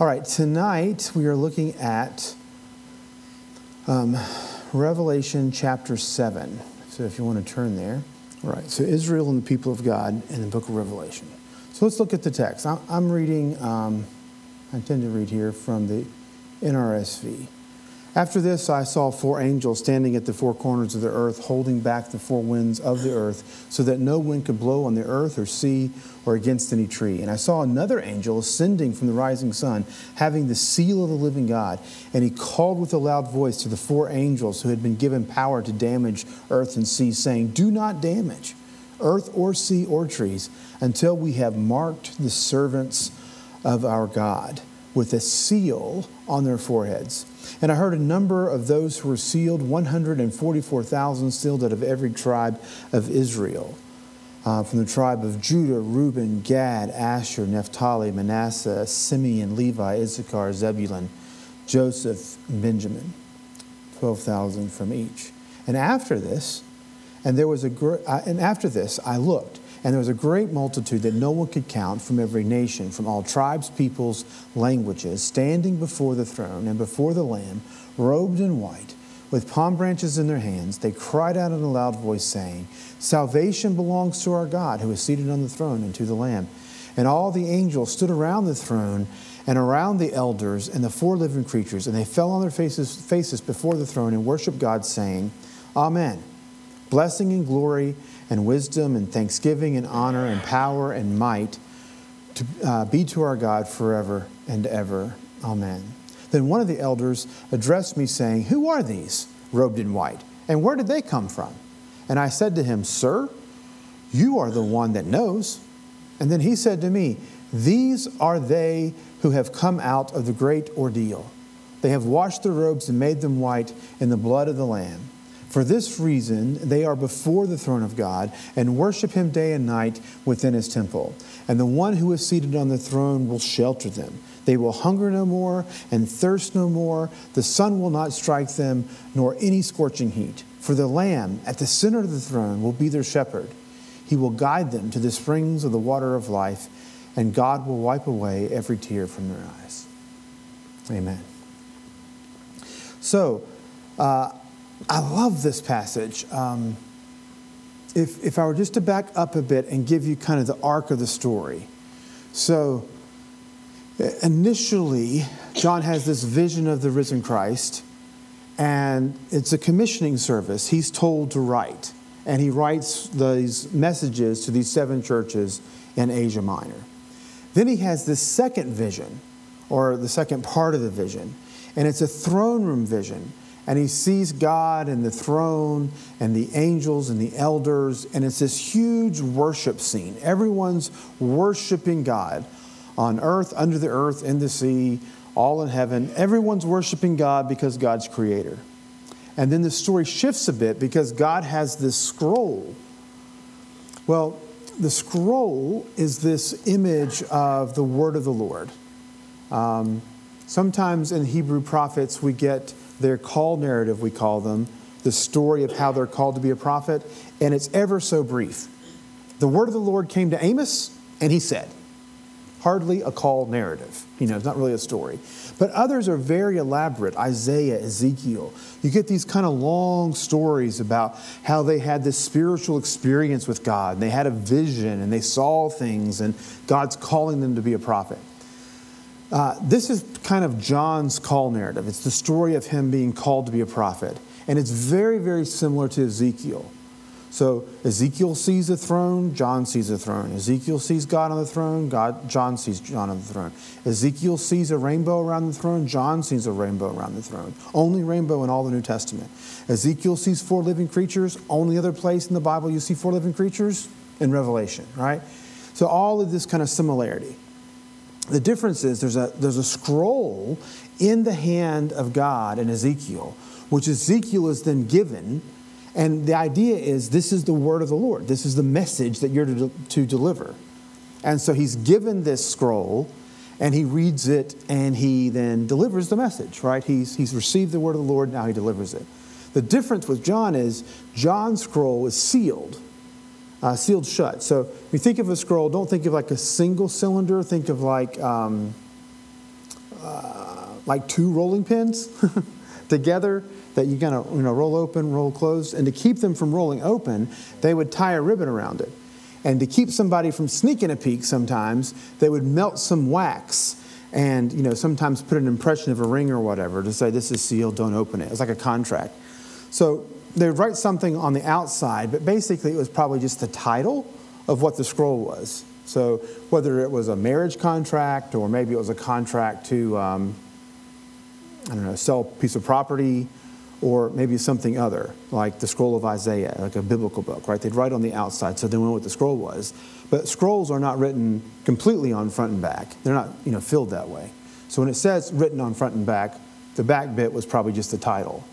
All right, tonight we are looking at um, Revelation chapter 7. So if you want to turn there. All right, so Israel and the people of God in the book of Revelation. So let's look at the text. I'm reading, um, I tend to read here from the NRSV. After this, I saw four angels standing at the four corners of the earth, holding back the four winds of the earth, so that no wind could blow on the earth or sea or against any tree. And I saw another angel ascending from the rising sun, having the seal of the living God. And he called with a loud voice to the four angels who had been given power to damage earth and sea, saying, Do not damage earth or sea or trees until we have marked the servants of our God with a seal on their foreheads. And I heard a number of those who were sealed 144,000 sealed out of every tribe of Israel. Uh, from the tribe of Judah, Reuben, Gad, Asher, Naphtali, Manasseh, Simeon, Levi, Issachar, Zebulun, Joseph, Benjamin. 12,000 from each. And after this, and there was a gr- uh, and after this I looked and there was a great multitude that no one could count from every nation, from all tribes, peoples, languages, standing before the throne and before the Lamb, robed in white, with palm branches in their hands. They cried out in a loud voice, saying, Salvation belongs to our God, who is seated on the throne, and to the Lamb. And all the angels stood around the throne and around the elders and the four living creatures, and they fell on their faces, faces before the throne and worshiped God, saying, Amen. Blessing and glory and wisdom and thanksgiving and honor and power and might to uh, be to our God forever and ever. Amen. Then one of the elders addressed me, saying, Who are these robed in white? And where did they come from? And I said to him, Sir, you are the one that knows. And then he said to me, These are they who have come out of the great ordeal. They have washed their robes and made them white in the blood of the Lamb. For this reason, they are before the throne of God and worship him day and night within his temple. And the one who is seated on the throne will shelter them. They will hunger no more and thirst no more. The sun will not strike them, nor any scorching heat. For the Lamb at the center of the throne will be their shepherd. He will guide them to the springs of the water of life, and God will wipe away every tear from their eyes. Amen. So, uh, I love this passage. Um, if, if I were just to back up a bit and give you kind of the arc of the story. So, initially, John has this vision of the risen Christ, and it's a commissioning service. He's told to write, and he writes these messages to these seven churches in Asia Minor. Then he has this second vision, or the second part of the vision, and it's a throne room vision and he sees God and the throne and the angels and the elders, and it's this huge worship scene. Everyone's worshiping God on earth, under the earth, in the sea, all in heaven. Everyone's worshiping God because God's creator. And then the story shifts a bit because God has this scroll. Well, the scroll is this image of the word of the Lord. Um, sometimes in Hebrew prophets, we get their call narrative, we call them, the story of how they're called to be a prophet, and it's ever so brief. The word of the Lord came to Amos, and he said, hardly a call narrative. You know, it's not really a story. But others are very elaborate. Isaiah, Ezekiel. You get these kind of long stories about how they had this spiritual experience with God, and they had a vision, and they saw things, and God's calling them to be a prophet. Uh, this is kind of John's call narrative. It's the story of him being called to be a prophet. And it's very, very similar to Ezekiel. So Ezekiel sees a throne, John sees a throne. Ezekiel sees God on the throne, God, John sees John on the throne. Ezekiel sees a rainbow around the throne, John sees a rainbow around the throne. Only rainbow in all the New Testament. Ezekiel sees four living creatures. Only other place in the Bible you see four living creatures in Revelation, right? So all of this kind of similarity. The difference is there's a, there's a scroll in the hand of God in Ezekiel, which Ezekiel is then given. And the idea is this is the word of the Lord. This is the message that you're to, to deliver. And so he's given this scroll and he reads it and he then delivers the message, right? He's, he's received the word of the Lord, now he delivers it. The difference with John is John's scroll is sealed uh, sealed shut. So when you think of a scroll, don't think of like a single cylinder. Think of like um, uh, like two rolling pins together that you kind of you know roll open, roll closed, and to keep them from rolling open, they would tie a ribbon around it. And to keep somebody from sneaking a peek, sometimes they would melt some wax and you know sometimes put an impression of a ring or whatever to say this is sealed, don't open it. It's like a contract. So they would write something on the outside, but basically it was probably just the title of what the scroll was. So whether it was a marriage contract or maybe it was a contract to, um, I don't know, sell a piece of property or maybe something other, like the scroll of Isaiah, like a biblical book, right? They'd write on the outside so they knew what the scroll was. But scrolls are not written completely on front and back. They're not, you know, filled that way. So when it says written on front and back, the back bit was probably just the title.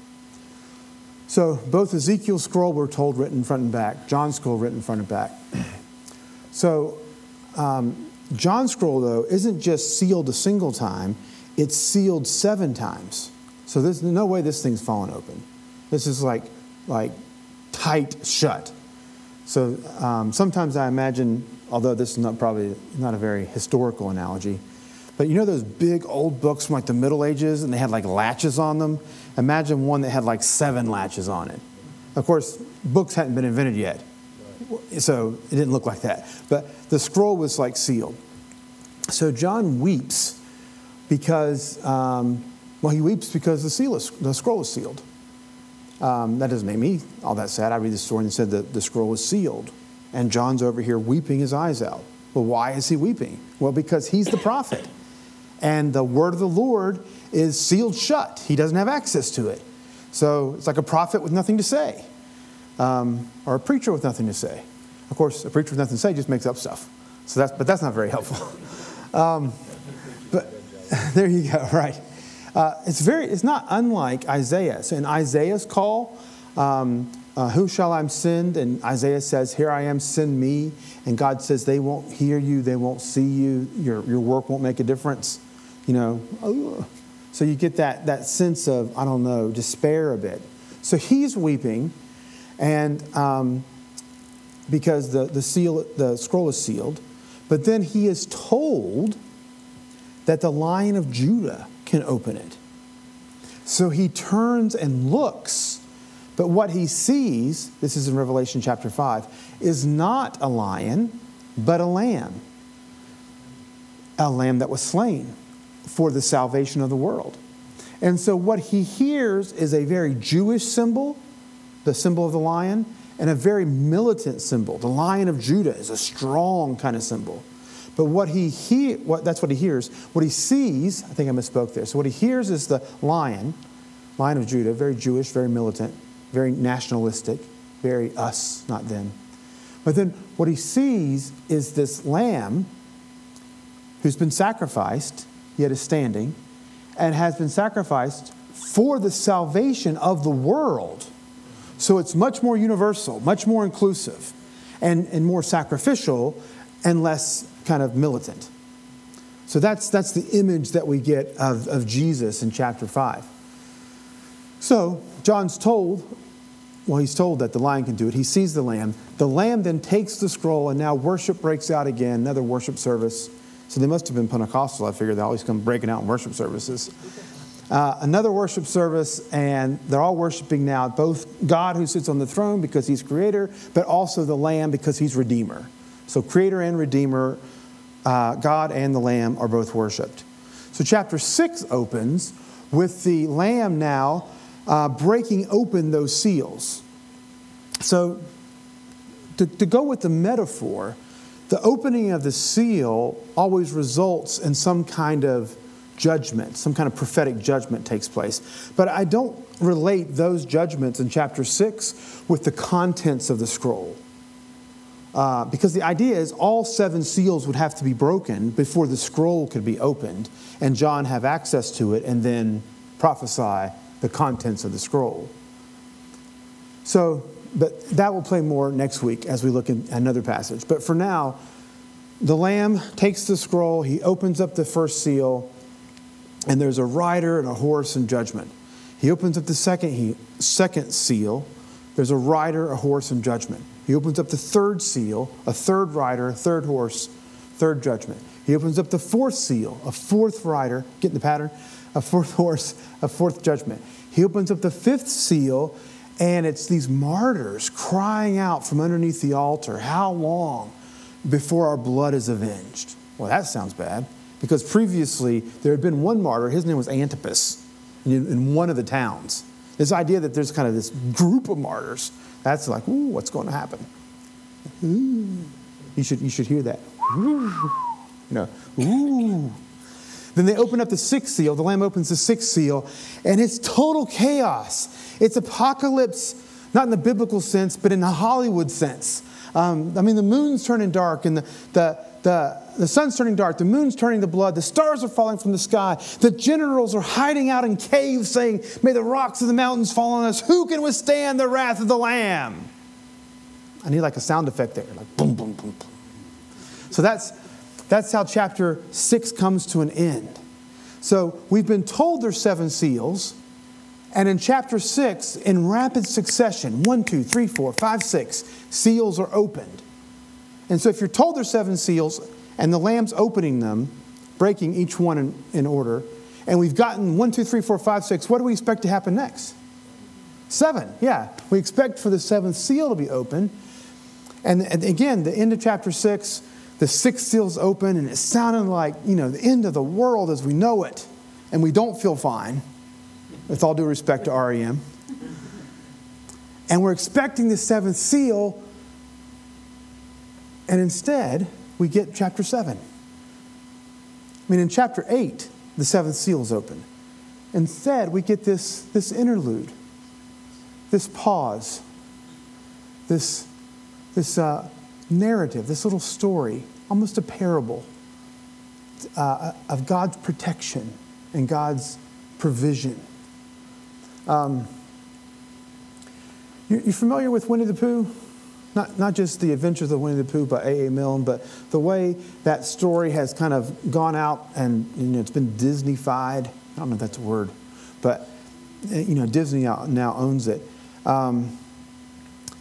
So both Ezekiel's scroll we're told written front and back, John's scroll written front and back. So um, John's scroll, though, isn't just sealed a single time, it's sealed seven times. So there's no way this thing's fallen open. This is like, like tight shut. So um, sometimes I imagine, although this is not probably not a very historical analogy, but you know those big old books from like the Middle Ages and they had like latches on them? Imagine one that had like seven latches on it. Of course, books hadn't been invented yet, so it didn't look like that. But the scroll was like sealed. So John weeps because um, well, he weeps because the, seal is, the scroll is sealed. Um, that doesn't make me all that sad. I read the story and said that the scroll is sealed. And John's over here weeping his eyes out. Well, why is he weeping? Well, because he's the prophet. And the word of the Lord is sealed shut. He doesn't have access to it. So it's like a prophet with nothing to say, um, or a preacher with nothing to say. Of course, a preacher with nothing to say just makes up stuff. So that's, but that's not very helpful. Um, but there you go, right. Uh, it's very, it's not unlike Isaiah. So in Isaiah's call, um, uh, who shall I send? And Isaiah says, Here I am, send me. And God says, They won't hear you, they won't see you, your, your work won't make a difference. You know, so you get that, that sense of, I don't know, despair a bit. So he's weeping, and um, because the, the, seal, the scroll is sealed, but then he is told that the lion of Judah can open it. So he turns and looks, but what he sees, this is in Revelation chapter 5, is not a lion, but a lamb. A lamb that was slain for the salvation of the world. And so what he hears is a very Jewish symbol, the symbol of the lion, and a very militant symbol. The lion of Judah is a strong kind of symbol. But what he hear, what, that's what he hears. What he sees, I think I misspoke there. So what he hears is the lion, lion of Judah, very Jewish, very militant, very nationalistic, very us, not them. But then what he sees is this lamb who's been sacrificed, yet is standing, and has been sacrificed for the salvation of the world. So it's much more universal, much more inclusive, and, and more sacrificial and less kind of militant. So that's, that's the image that we get of, of Jesus in chapter 5. So John's told, well, he's told that the lion can do it. He sees the lamb. The lamb then takes the scroll, and now worship breaks out again, another worship service. So they must have been Pentecostal. I figure they always come breaking out in worship services. Uh, another worship service, and they're all worshiping now both God who sits on the throne because he's creator, but also the Lamb because he's redeemer. So, creator and redeemer uh, God and the Lamb are both worshiped. So, chapter 6 opens with the Lamb now uh, breaking open those seals. So, to, to go with the metaphor, the opening of the seal always results in some kind of judgment, some kind of prophetic judgment takes place. But I don't relate those judgments in chapter 6 with the contents of the scroll. Uh, because the idea is all seven seals would have to be broken before the scroll could be opened and John have access to it and then prophesy the contents of the scroll. So, but that will play more next week as we look at another passage. But for now, the Lamb takes the scroll, he opens up the first seal, and there's a rider and a horse and judgment. He opens up the second, he, second seal, there's a rider, a horse, and judgment. He opens up the third seal, a third rider, a third horse, third judgment. He opens up the fourth seal, a fourth rider, getting the pattern? A fourth horse, a fourth judgment. He opens up the fifth seal, and it's these martyrs crying out from underneath the altar, How long before our blood is avenged? Well, that sounds bad, because previously there had been one martyr, his name was Antipas, in one of the towns. This idea that there's kind of this group of martyrs, that's like, ooh, what's going to happen? Ooh. You should, you should hear that. Ooh. You know, ooh. Then they open up the sixth seal. The Lamb opens the sixth seal, and it's total chaos. It's apocalypse, not in the biblical sense, but in the Hollywood sense. Um, I mean, the moon's turning dark, and the, the, the, the sun's turning dark, the moon's turning to blood, the stars are falling from the sky, the generals are hiding out in caves saying, May the rocks of the mountains fall on us. Who can withstand the wrath of the Lamb? I need like a sound effect there, like boom, boom, boom, boom. So that's that's how chapter 6 comes to an end. So we've been told there's seven seals. And in chapter 6, in rapid succession, one, two, three, four, five, six, seals are opened. And so if you're told there's seven seals and the lamb's opening them, breaking each one in, in order, and we've gotten one, two, three, four, five, six, what do we expect to happen next? Seven, yeah. We expect for the seventh seal to be open. And, and again, the end of chapter 6, the sixth seal's open, and it sounded like, you know, the end of the world as we know it, and we don't feel fine, with all due respect to REM. And we're expecting the seventh seal, and instead, we get chapter 7. I mean, in chapter 8, the seventh seal is open. Instead, we get this, this interlude, this pause, this, this uh, narrative, this little story, almost a parable uh, of God's protection and God's provision. Um, you're familiar with Winnie the Pooh? Not, not just the adventures of Winnie the Pooh by A.A. Milne, but the way that story has kind of gone out and you know, it's been Disneyfied. I don't know if that's a word, but you know, Disney now owns it. Um,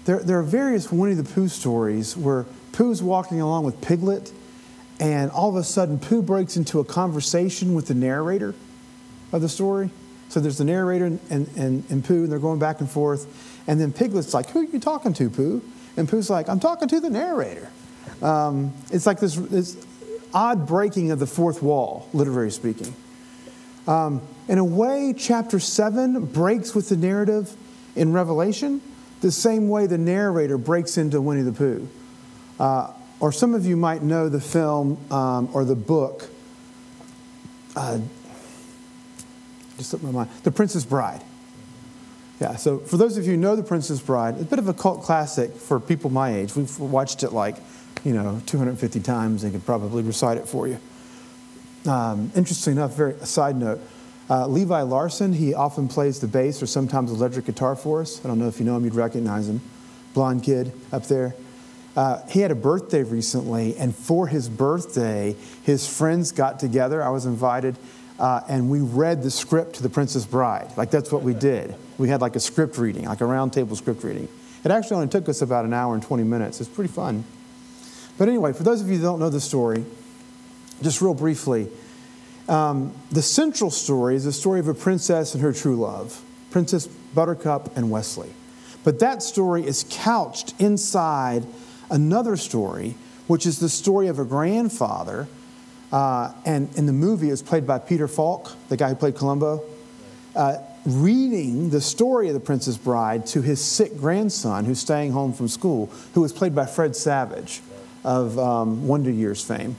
there, there are various Winnie the Pooh stories where Pooh's walking along with Piglet, and all of a sudden, Pooh breaks into a conversation with the narrator of the story. So there's the narrator and, and, and, and Pooh, and they're going back and forth. And then Piglet's like, Who are you talking to, Pooh? And Pooh's like, I'm talking to the narrator. Um, it's like this, this odd breaking of the fourth wall, literary speaking. Um, in a way, chapter 7 breaks with the narrative in Revelation the same way the narrator breaks into Winnie the Pooh. Uh, or some of you might know the film um, or the book, uh, just slipped my mind, The Princess Bride. Yeah, so for those of you who know The Princess Bride, it's a bit of a cult classic for people my age. We've watched it like, you know, 250 times and could probably recite it for you. Um, interesting enough, very a side note, uh, Levi Larson, he often plays the bass or sometimes electric guitar for us. I don't know if you know him, you'd recognize him. Blonde kid up there. Uh, he had a birthday recently, and for his birthday, his friends got together. I was invited, uh, and we read the script to The Princess Bride. Like, that's what we did. We had like a script reading, like a roundtable script reading. It actually only took us about an hour and 20 minutes. It's pretty fun. But anyway, for those of you who don't know the story, just real briefly, um, the central story is the story of a princess and her true love, Princess Buttercup and Westley. But that story is couched inside another story, which is the story of a grandfather. Uh, and in the movie, it was played by Peter Falk, the guy who played Columbo, uh, reading the story of the Princess Bride to his sick grandson who's staying home from school, who was played by Fred Savage of um, Wonder Years fame.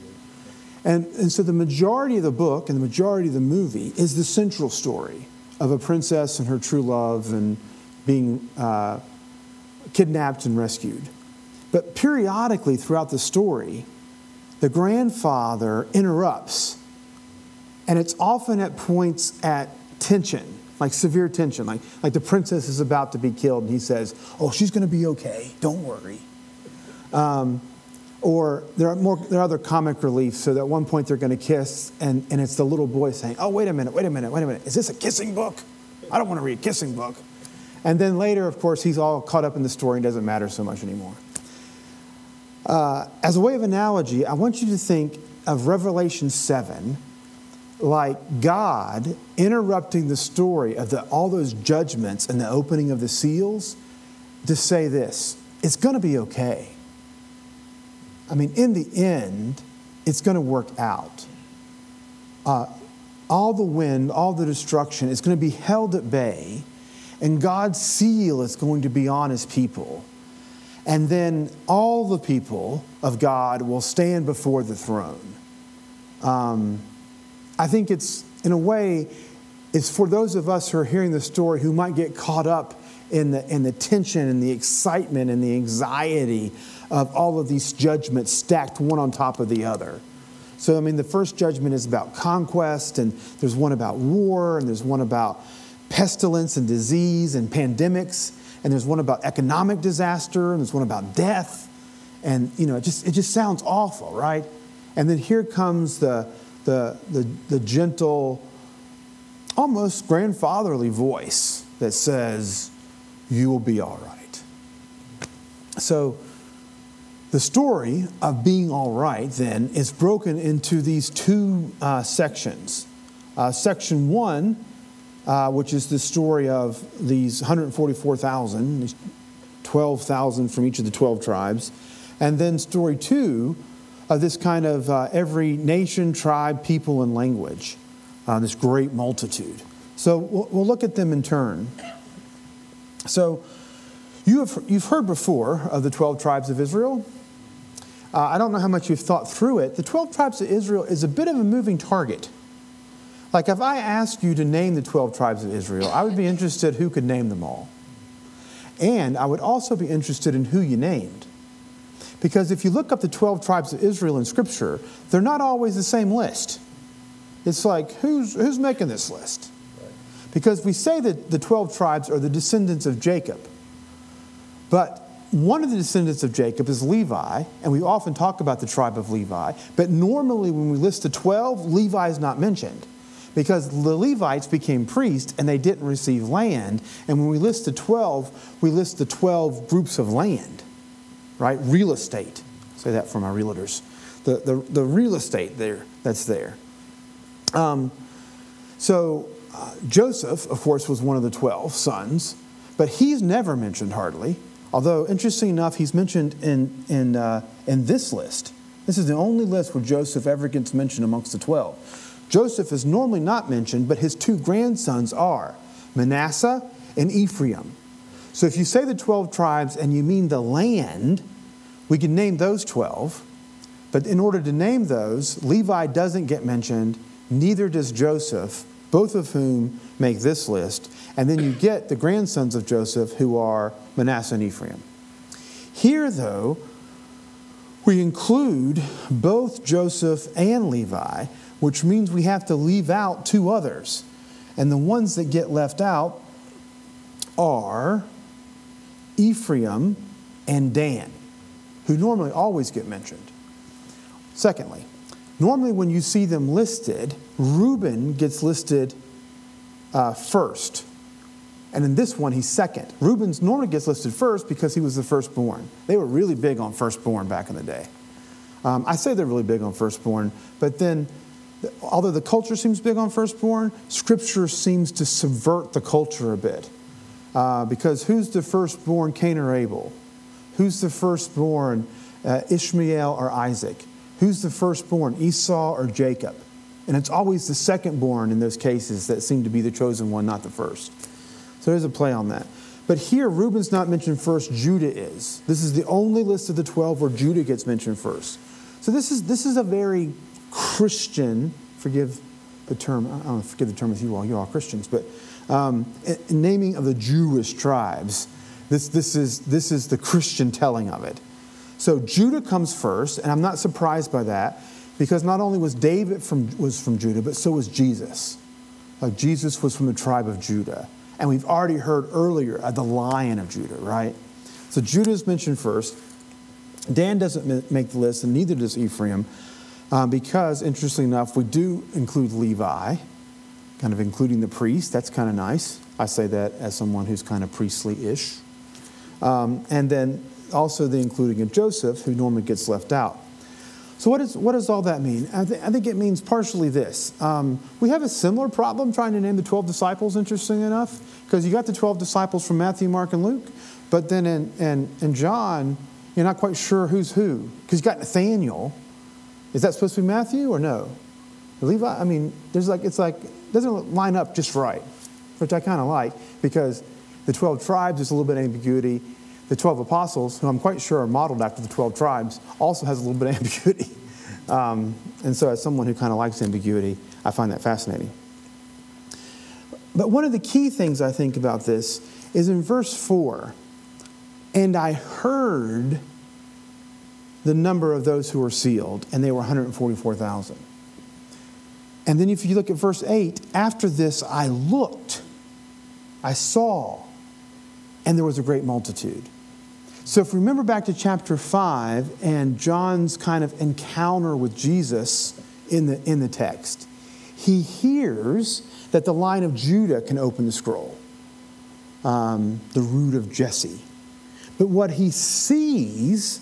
And, and so the majority of the book and the majority of the movie is the central story of a princess and her true love and being uh, kidnapped and rescued. But periodically throughout the story, the grandfather interrupts, and it's often at points at tension, like severe tension, like, like the princess is about to be killed, and he says, Oh, she's going to be okay, don't worry. Um, or there are, more, there are other comic reliefs. So that at one point they're going to kiss, and, and it's the little boy saying, Oh, wait a minute, wait a minute, wait a minute. Is this a kissing book? I don't want to read a kissing book. And then later, of course, he's all caught up in the story and doesn't matter so much anymore. Uh, as a way of analogy, I want you to think of Revelation 7 like God interrupting the story of the, all those judgments and the opening of the seals to say this it's going to be okay. I mean, in the end, it's going to work out. Uh, all the wind, all the destruction is going to be held at bay, and God's seal is going to be on his people. And then all the people of God will stand before the throne. Um, I think it's, in a way, it's for those of us who are hearing the story who might get caught up in the, in the tension and the excitement and the anxiety of all of these judgments stacked one on top of the other. So, I mean, the first judgment is about conquest, and there's one about war, and there's one about pestilence and disease and pandemics, and there's one about economic disaster, and there's one about death. And, you know, it just, it just sounds awful, right? And then here comes the, the, the, the gentle, almost grandfatherly voice that says, You will be all right. So, the story of being all right then is broken into these two uh, sections. Uh, section one, uh, which is the story of these 144,000, these 12,000 from each of the 12 tribes. And then story two, of this kind of uh, every nation, tribe, people, and language, uh, this great multitude. So we'll, we'll look at them in turn. So you have, you've heard before of the 12 tribes of Israel. Uh, I don't know how much you've thought through it. The 12 tribes of Israel is a bit of a moving target. Like if I asked you to name the 12 tribes of Israel, I would be interested who could name them all. And I would also be interested in who you named. Because if you look up the 12 tribes of Israel in Scripture, they're not always the same list. It's like, who's, who's making this list? Because we say that the 12 tribes are the descendants of Jacob. But one of the descendants of Jacob is Levi, and we often talk about the tribe of Levi. But normally, when we list the 12, Levi is not mentioned because the Levites became priests and they didn't receive land. And when we list the 12, we list the 12 groups of land, right? Real estate. say that for my realtors. The, the, the real estate there that's there. Um, so uh, Joseph, of course, was one of the 12 sons, but he's never mentioned hardly. Although, interesting enough, he's mentioned in, in, uh, in this list. This is the only list where Joseph ever gets mentioned amongst the 12. Joseph is normally not mentioned, but his two grandsons are Manasseh and Ephraim. So if you say the 12 tribes and you mean the land, we can name those 12. But in order to name those, Levi doesn't get mentioned, neither does Joseph, both of whom make this list. And then you get the grandsons of Joseph, who are Manasseh and Ephraim. Here, though, we include both Joseph and Levi, which means we have to leave out two others. And the ones that get left out are Ephraim and Dan, who normally always get mentioned. Secondly, normally when you see them listed, Reuben gets listed uh, first. And in this one, he's second. Reuben's normally gets listed first because he was the firstborn. They were really big on firstborn back in the day. Um, I say they're really big on firstborn, but then, although the culture seems big on firstborn, Scripture seems to subvert the culture a bit. Uh, because who's the firstborn, Cain or Abel? Who's the firstborn, uh, Ishmael or Isaac? Who's the firstborn, Esau or Jacob? And it's always the secondborn in those cases that seem to be the chosen one, not the first. So there's a play on that. But here, Reuben's not mentioned first, Judah is. This is the only list of the 12 where Judah gets mentioned first. So this is, this is a very Christian, forgive the term, I don't forgive the term with you all, you all Christians, but um, naming of the Jewish tribes. This, this, is, this is the Christian telling of it. So Judah comes first, and I'm not surprised by that because not only was David from, was from Judah, but so was Jesus. Like Jesus was from the tribe of Judah. And we've already heard earlier of the lion of Judah, right? So Judah is mentioned first. Dan doesn't make the list, and neither does Ephraim, uh, because, interestingly enough, we do include Levi, kind of including the priest. That's kind of nice. I say that as someone who's kind of priestly ish. Um, and then also the including of Joseph, who normally gets left out. So, what, is, what does all that mean? I, th- I think it means partially this. Um, we have a similar problem trying to name the 12 disciples, interesting enough, because you got the 12 disciples from Matthew, Mark, and Luke, but then in, in, in John, you're not quite sure who's who, because you got Nathaniel. Is that supposed to be Matthew or no? Levi, I mean, there's like, it's like, doesn't line up just right, which I kind of like, because the 12 tribes, there's a little bit of ambiguity. The 12 apostles, who I'm quite sure are modeled after the 12 tribes, also has a little bit of ambiguity. Um, and so, as someone who kind of likes ambiguity, I find that fascinating. But one of the key things I think about this is in verse 4 and I heard the number of those who were sealed, and they were 144,000. And then if you look at verse 8, after this I looked, I saw, and there was a great multitude. So if we remember back to chapter 5 and John's kind of encounter with Jesus in the, in the text, he hears that the lion of Judah can open the scroll, um, the root of Jesse. But what he sees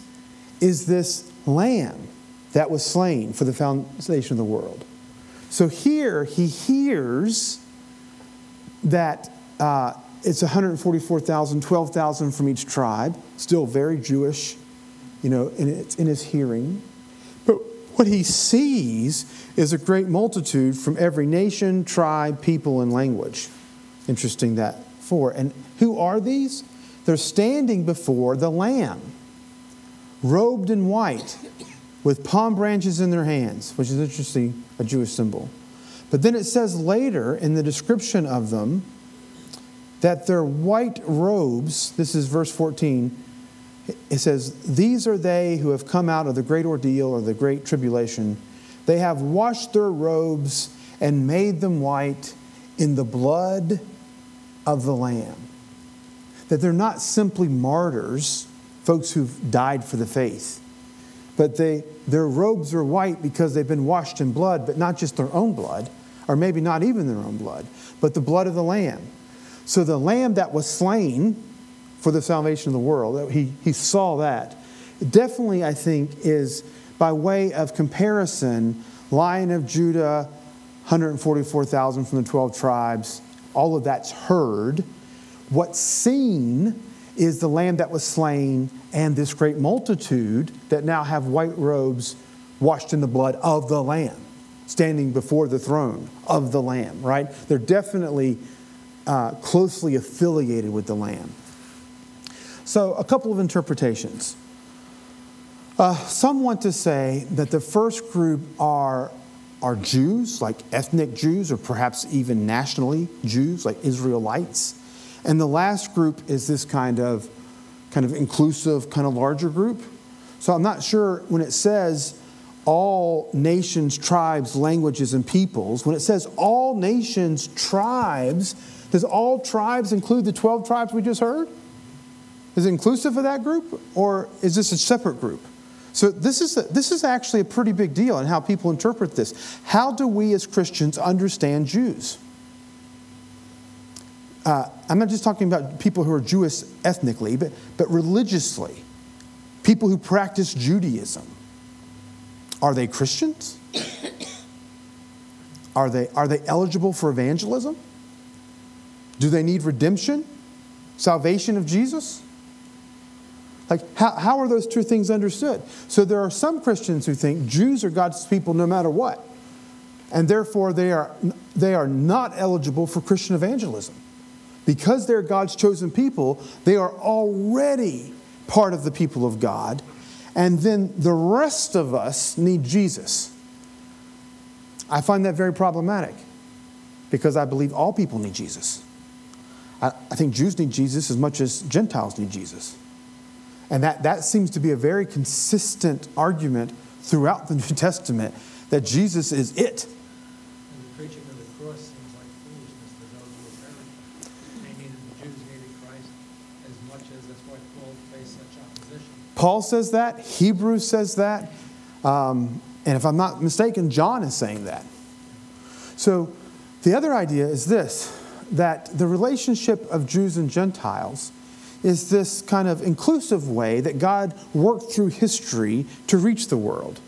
is this lamb that was slain for the foundation of the world. So here he hears that uh, it's 144,000, 12,000 from each tribe, still very Jewish, you know, and it's in his hearing. But what he sees is a great multitude from every nation, tribe, people, and language. Interesting that for. And who are these? They're standing before the Lamb, robed in white, with palm branches in their hands, which is interesting, a Jewish symbol. But then it says later in the description of them that their white robes, this is verse 14, it says, These are they who have come out of the great ordeal or the great tribulation. They have washed their robes and made them white in the blood of the Lamb. That they're not simply martyrs, folks who've died for the faith, but they, their robes are white because they've been washed in blood, but not just their own blood, or maybe not even their own blood, but the blood of the Lamb. So the Lamb that was slain for the salvation of the world, he, he saw that. Definitely, I think, is by way of comparison, Lion of Judah, 144,000 from the 12 tribes, all of that's heard. What's seen is the lamb that was slain and this great multitude that now have white robes washed in the blood of the lamb, standing before the throne of the lamb, right? They're definitely uh, closely affiliated with the lamb. So, a couple of interpretations. Uh, some want to say that the first group are, are Jews, like ethnic Jews, or perhaps even nationally Jews, like Israelites. And the last group is this kind of, kind of inclusive, kind of larger group. So I'm not sure when it says all nations, tribes, languages, and peoples, when it says all nations, tribes, does all tribes include the 12 tribes we just heard? Is inclusive of that group, or is this a separate group? So this is, a, this is actually a pretty big deal in how people interpret this. How do we as Christians understand Jews? uh, I'm not just talking about people who are Jewish ethnically, but, but religiously, people who practice Judaism. Are they Christians? Are they, are they eligible for evangelism? Do they need redemption? Salvation of Jesus? Like, how, how are those two things understood? So, there are some Christians who think Jews are God's people no matter what, and therefore they are, they are not eligible for Christian evangelism. Because they're God's chosen people, they are already part of the people of God. And then the rest of us need Jesus. I find that very problematic because I believe all people need Jesus. I, I think Jews need Jesus as much as Gentiles need Jesus. And that, that seems to be a very consistent argument throughout the New Testament that Jesus is it. And the preaching of the cross seems like foolishness to those who apparently hated the Jews, hated Christ as much as that's why Paul faced such opposition. Paul says that, Hebrews says that, um, and if I'm not mistaken, John is saying that. So the other idea is this that the relationship of Jews and Gentiles is this kind of inclusive way that God worked through history to reach the world.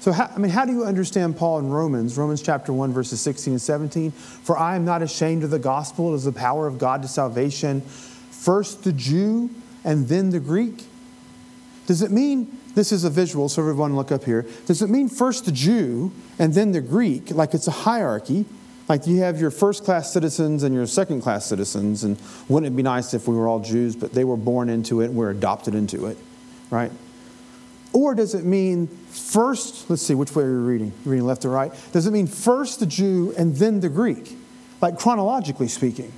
So, how, I mean, how do you understand Paul in Romans, Romans chapter 1, verses 16 and 17? For I am not ashamed of the gospel, it is the power of God to salvation, first the Jew and then the Greek. Does it mean, this is a visual, so everyone look up here. Does it mean first the Jew and then the Greek, like it's a hierarchy? Like you have your first class citizens and your second class citizens, and wouldn't it be nice if we were all Jews, but they were born into it and we're adopted into it, right? Or does it mean first, let's see, which way are you reading? You're reading left or right? Does it mean first the Jew and then the Greek? Like chronologically speaking.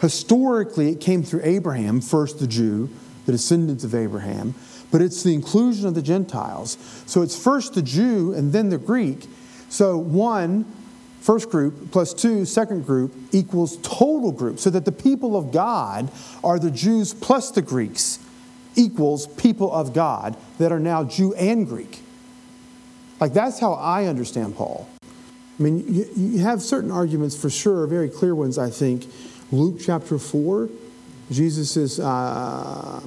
Historically, it came through Abraham, first the Jew, the descendants of Abraham, but it's the inclusion of the Gentiles. So it's first the Jew and then the Greek. So one, first group, plus two, second group, equals total group. So that the people of God are the Jews plus the Greeks equals people of God that are now Jew and Greek. Like that's how I understand Paul. I mean, you, you have certain arguments for sure, very clear ones, I think. Luke chapter 4, Jesus' uh,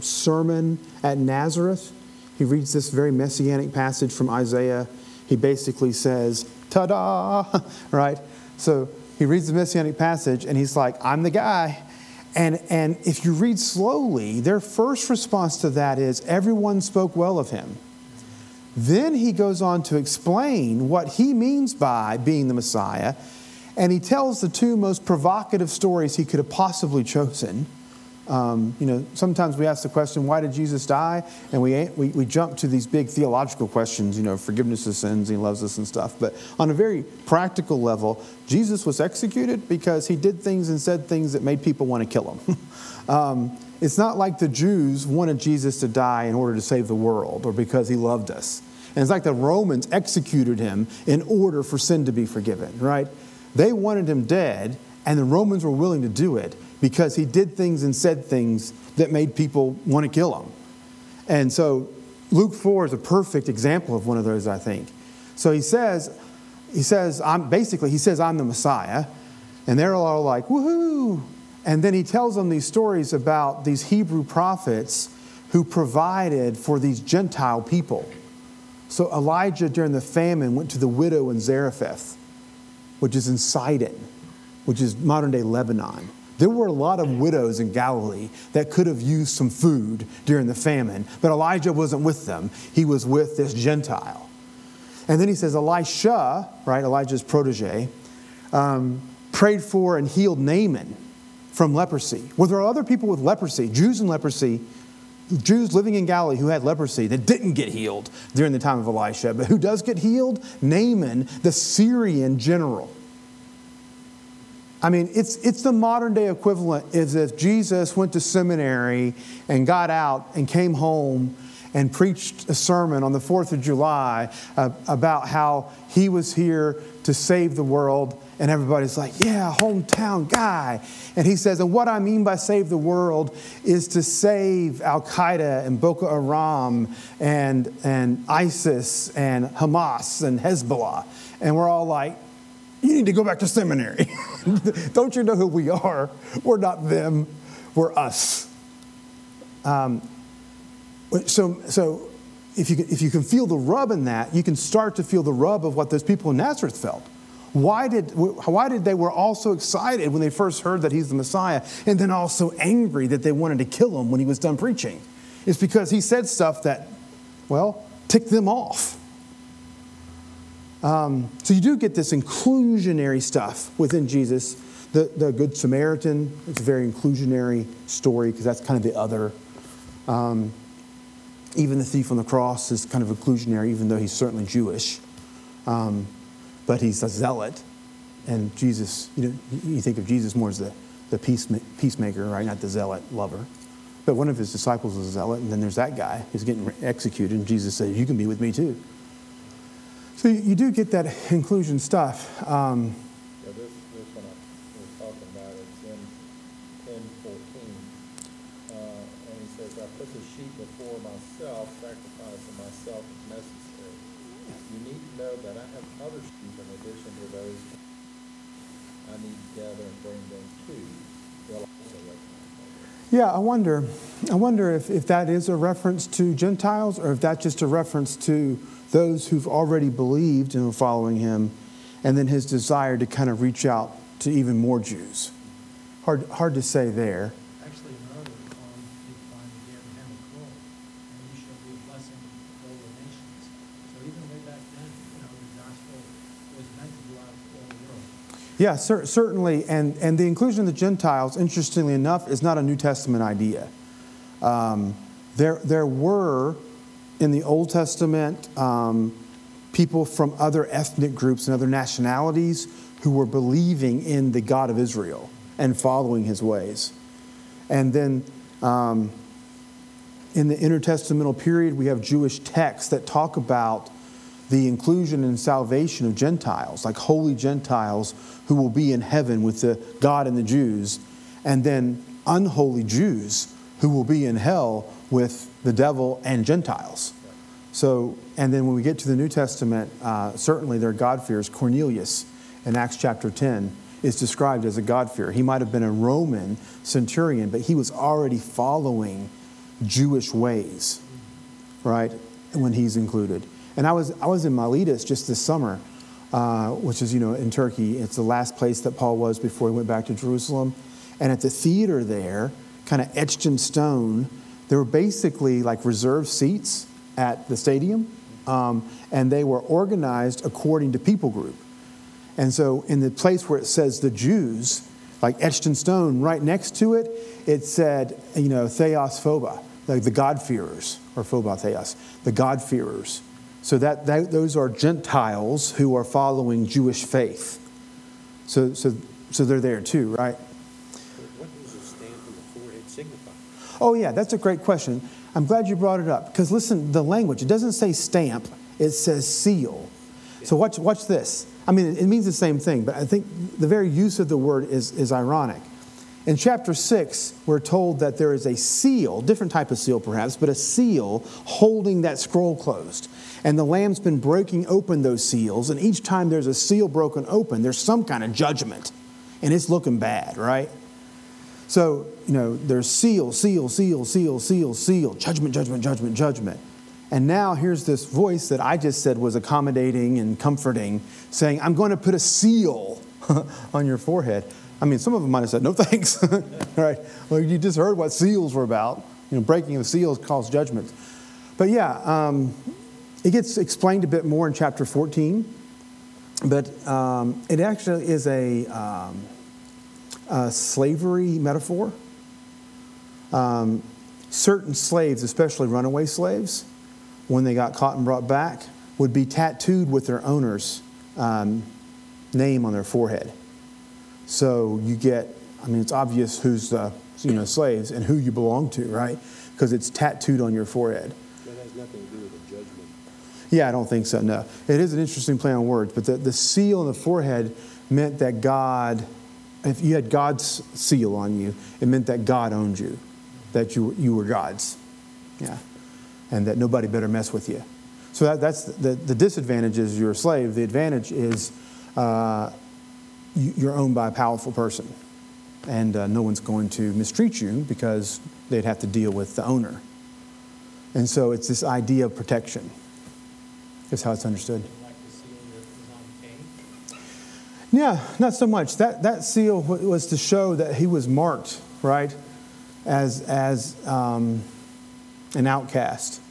sermon at Nazareth. He reads this very messianic passage from Isaiah. He basically says, ta da, right? So he reads the messianic passage and he's like, I'm the guy. And, and if you read slowly, their first response to that is everyone spoke well of him. Then he goes on to explain what he means by being the Messiah, and he tells the two most provocative stories he could have possibly chosen. Um, you know, sometimes we ask the question, why did Jesus die? And we, we, we jump to these big theological questions, you know, forgiveness of sins, he loves us and stuff. But on a very practical level, Jesus was executed because he did things and said things that made people want to kill him. um, it's not like the Jews wanted Jesus to die in order to save the world or because he loved us. And it's like the Romans executed him in order for sin to be forgiven, right? They wanted him dead, and the Romans were willing to do it because he did things and said things that made people want to kill him. And so Luke 4 is a perfect example of one of those, I think. So he says, he says, I'm basically, he says, I'm the Messiah. And they're all like, woohoo. And then he tells them these stories about these Hebrew prophets who provided for these Gentile people. So Elijah, during the famine, went to the widow in Zarephath, which is in Sidon, which is modern day Lebanon. There were a lot of widows in Galilee that could have used some food during the famine, but Elijah wasn't with them. He was with this Gentile. And then he says, Elisha, right, Elijah's protege, um, prayed for and healed Naaman from leprosy. Well, there are other people with leprosy, Jews in leprosy, Jews living in Galilee who had leprosy that didn't get healed during the time of Elisha. But who does get healed? Naaman, the Syrian general. I mean, it's, it's the modern day equivalent is if Jesus went to seminary and got out and came home and preached a sermon on the 4th of July uh, about how he was here to save the world. And everybody's like, yeah, hometown guy. And he says, and what I mean by save the world is to save Al Qaeda and Boko Haram and, and ISIS and Hamas and Hezbollah. And we're all like, you need to go back to seminary. Don't you know who we are? We're not them, we're us. Um, so, so if, you can, if you can feel the rub in that, you can start to feel the rub of what those people in Nazareth felt. Why did, why did they were all so excited when they first heard that he's the Messiah and then also angry that they wanted to kill him when he was done preaching? It's because he said stuff that, well, ticked them off. Um, so you do get this inclusionary stuff within Jesus. The, the Good Samaritan, it's a very inclusionary story because that's kind of the other. Um, even the thief on the cross is kind of inclusionary, even though he's certainly Jewish. Um, but he's a zealot. And Jesus, you know, you think of Jesus more as the, the peace, peacemaker, right? Not the zealot lover. But one of his disciples was a zealot, and then there's that guy who's getting executed, and Jesus said, You can be with me too. So you do get that inclusion stuff. Um, yeah, this, this one I was talking about, it's in 1014. Uh, and he says, I put the sheep before myself, sacrificing myself as necessary. You need to know that I have other sheep in addition to those I need to gather and bring them to. They'll also recognize Yeah, I wonder. I wonder if, if that is a reference to Gentiles or if that's just a reference to those who've already believed and are following him, and then his desire to kind of reach out to even more Jews. Hard, hard to say there. Actually, another poem, you find the Abrahamic law, and you shall be a blessing to all the nations. So even way back then, you know, the gospel was meant to go out to all the world. Yeah, cer- certainly. And, and the inclusion of the Gentiles, interestingly enough, is not a New Testament idea. Um, there, there were in the Old Testament um, people from other ethnic groups and other nationalities who were believing in the God of Israel and following his ways. And then um, in the intertestamental period, we have Jewish texts that talk about the inclusion and salvation of Gentiles, like holy Gentiles who will be in heaven with the God and the Jews, and then unholy Jews who will be in hell with the devil and Gentiles. So, and then when we get to the New Testament, uh, certainly their God-fears. Cornelius in Acts chapter 10 is described as a God-fearer. He might have been a Roman centurion, but he was already following Jewish ways, right? When he's included. And I was, I was in Miletus just this summer, uh, which is, you know, in Turkey. It's the last place that Paul was before he went back to Jerusalem. And at the theater there, kind of etched in stone, there were basically like reserved seats at the stadium, um, and they were organized according to people group. And so, in the place where it says the Jews, like etched in stone, right next to it, it said, you know, Theos Phoba, like the God-fearers, or Phoba Theos, the God-fearers. So that, that those are Gentiles who are following Jewish faith. So, so, so they're there too, right? What does a stamp on the forehead signify? Oh, yeah, that's a great question. I'm glad you brought it up because listen, the language, it doesn't say stamp, it says seal. So watch, watch this. I mean, it means the same thing, but I think the very use of the word is, is ironic. In chapter 6, we're told that there is a seal, different type of seal perhaps, but a seal holding that scroll closed. And the Lamb's been breaking open those seals, and each time there's a seal broken open, there's some kind of judgment. And it's looking bad, right? So, you know, there's seal, seal, seal, seal, seal, seal, judgment, judgment, judgment, judgment. And now here's this voice that I just said was accommodating and comforting, saying, I'm going to put a seal on your forehead. I mean, some of them might have said, no thanks. right? Well, you just heard what seals were about. You know, breaking of seals caused judgment. But yeah, um, it gets explained a bit more in chapter 14. But um, it actually is a, um, a slavery metaphor. Um, certain slaves, especially runaway slaves, when they got caught and brought back, would be tattooed with their owner's um, name on their forehead. So you get, I mean, it's obvious who's the you know slaves and who you belong to, right? Because it's tattooed on your forehead. That has nothing to do with the judgment. Yeah, I don't think so. No, it is an interesting play on words, but the, the seal on the forehead meant that God, if you had God's seal on you, it meant that God owned you, that you you were God's. Yeah, and that nobody better mess with you. So that, that's the, the disadvantage is you're a slave. The advantage is uh, you, you're owned by a powerful person, and uh, no one's going to mistreat you because they'd have to deal with the owner. And so it's this idea of protection. Is how it's understood. Like the seal that was on Cain. Yeah, not so much. That, that seal was to show that he was marked, right, as, as um, an outcast.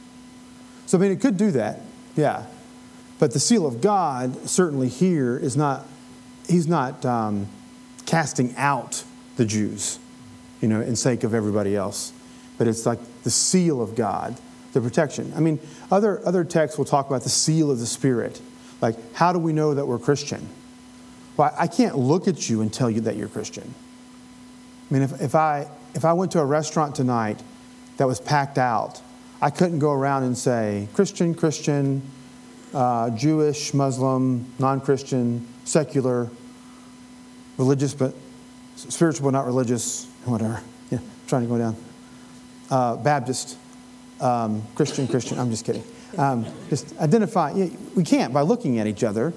So, I mean, it could do that, yeah. But the seal of God, certainly here, is not, he's not um, casting out the Jews, you know, in sake of everybody else. But it's like the seal of God, the protection. I mean, other, other texts will talk about the seal of the Spirit. Like, how do we know that we're Christian? Well, I can't look at you and tell you that you're Christian. I mean, if, if, I, if I went to a restaurant tonight that was packed out, I couldn't go around and say, Christian, Christian, uh, Jewish, Muslim, non Christian, secular, religious, but spiritual, but not religious, whatever. Yeah, trying to go down. Uh, Baptist, um, Christian, Christian. I'm just kidding. Um, just identify. We can't by looking at each other